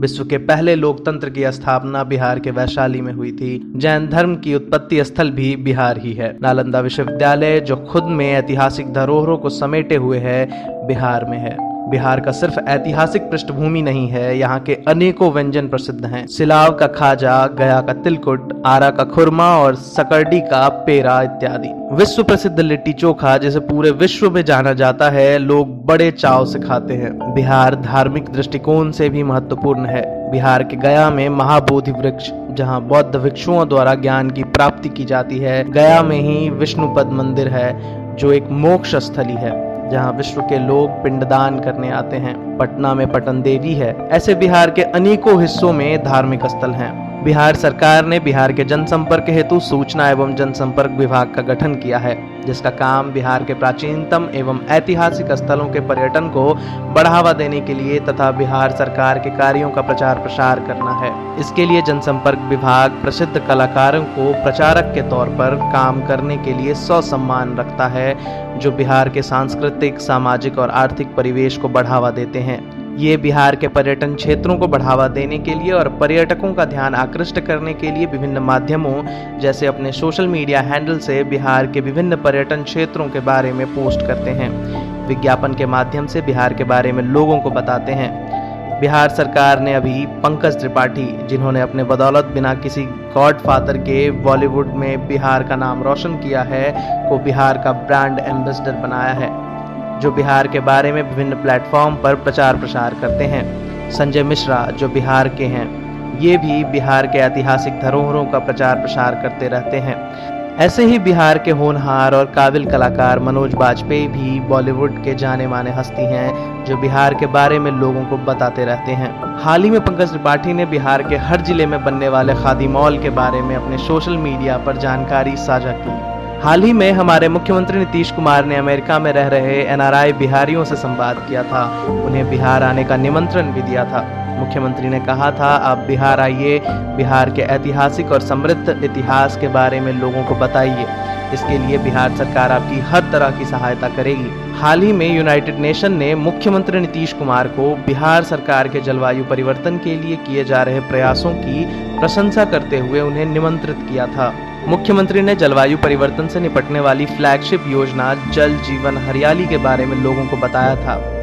विश्व के पहले लोकतंत्र की स्थापना बिहार के वैशाली में हुई थी। जैन धर्म की उत्पत्ति स्थल भी बिहार ही है। नालंदा विश्वविद्यालय, जो खुद में ऐतिहासिक धरोहरों को समेटे हुए है, बिहार में है। बिहार का सिर्फ़ ऐतिहासिक पृष्ठभूमि नहीं है, यहाँ के अनेकों व्यंजन प्रसिद्ध हैं। सिलाव का खाजा, गया का तिलकुट, आरा का खुरमा और सकरडी का पेरा इत्यादि। विश्व प्रसिद्ध लिट्टी चोखा, जिसे पूरे विश्व में जाना जाता है, लोग बड़े चाव से खाते हैं। बिहार धार्मिक दृष्टिकोण से भी महत्वपूर्ण है। बिहार के गया में महाबोधि वृक्ष, जहाँ बौद्ध भिक्षुओं द्वारा ज्ञान की प्राप्ति की जाती है, गया में ही विष्णुपद मंदिर है, जो एक मोक्ष स्थली है। जहाँ विश्व के लोग पिंडदान करने आते हैं। पटना में पटन देवी है। ऐसे बिहार के अनेकों हिस्सों में धार्मिक स्थल हैं। बिहार सरकार ने बिहार के जनसंपर्क हेतु सूचना एवं जनसंपर्क विभाग का गठन किया है, जिसका काम बिहार के प्राचीनतम एवं ऐतिहासिक स्थलों के पर्यटन को बढ़ावा देने के लिए तथा बिहार सरकार के कार्यों का प्रचार प्रसार करना है। इसके लिए जनसंपर्क विभाग प्रसिद्ध कलाकारों को प्रचारक के तौर पर काम करने के लिए सौ सम्मान रखता है, जो बिहार के सांस्कृतिक, सामाजिक और आर्थिक परिवेश को बढ़ावा देते हैं। ये बिहार के पर्यटन क्षेत्रों को बढ़ावा देने के लिए और पर्यटकों का ध्यान आकृष्ट करने के लिए विभिन्न माध्यमों, जैसे अपने सोशल मीडिया हैंडल से बिहार के विभिन्न पर्यटन क्षेत्रों के बारे में पोस्ट करते हैं। विज्ञापन के माध्यम से बिहार के बारे में लोगों को बताते हैं। बिहार सरकार ने अभी पंकज त्रिपाठी, जिन्होंने अपने बदौलत बिना किसी गॉड फादर के बॉलीवुड में बिहार का नाम रोशन किया है, को बिहार का ब्रांड एम्बेसडर बनाया है। जो बिहार के बारे में विभिन्न प्लेटफॉर्म पर प्रचार प्रसार करते हैं। संजय मिश्रा, जो बिहार के हैं, ये भी बिहार के ऐतिहासिक धरोहरों का प्रचार प्रसार करते रहते हैं। ऐसे ही बिहार के होनहार और काबिल कलाकार मनोज बाजपेयी भी बॉलीवुड के जाने माने हस्ती हैं, जो बिहार के बारे में लोगों को बताते रहते हैं। हाल ही में पंकज त्रिपाठी ने बिहार के हर ज़िले में बनने वाले खादी मॉल के बारे में अपने सोशल मीडिया पर जानकारी साझा की। हाल ही में हमारे मुख्यमंत्री नीतीश कुमार ने अमेरिका में रह रहे एनआरआई बिहारियों से संवाद किया था। उन्हें बिहार आने का निमंत्रण भी दिया था। मुख्यमंत्री ने कहा था, आप बिहार आइए, बिहार के ऐतिहासिक और समृद्ध इतिहास के बारे में लोगों को बताइए। इसके लिए बिहार सरकार आपकी हर तरह की सहायता करेगी। हाल ही में यूनाइटेड नेशन ने मुख्यमंत्री नीतीश कुमार को बिहार सरकार के जलवायु परिवर्तन के लिए किए जा रहे प्रयासों की प्रशंसा करते हुए उन्हें निमंत्रित किया था। मुख्यमंत्री ने जलवायु परिवर्तन से निपटने वाली फ्लैगशिप योजना जल जीवन हरियाली के बारे में लोगों को बताया था।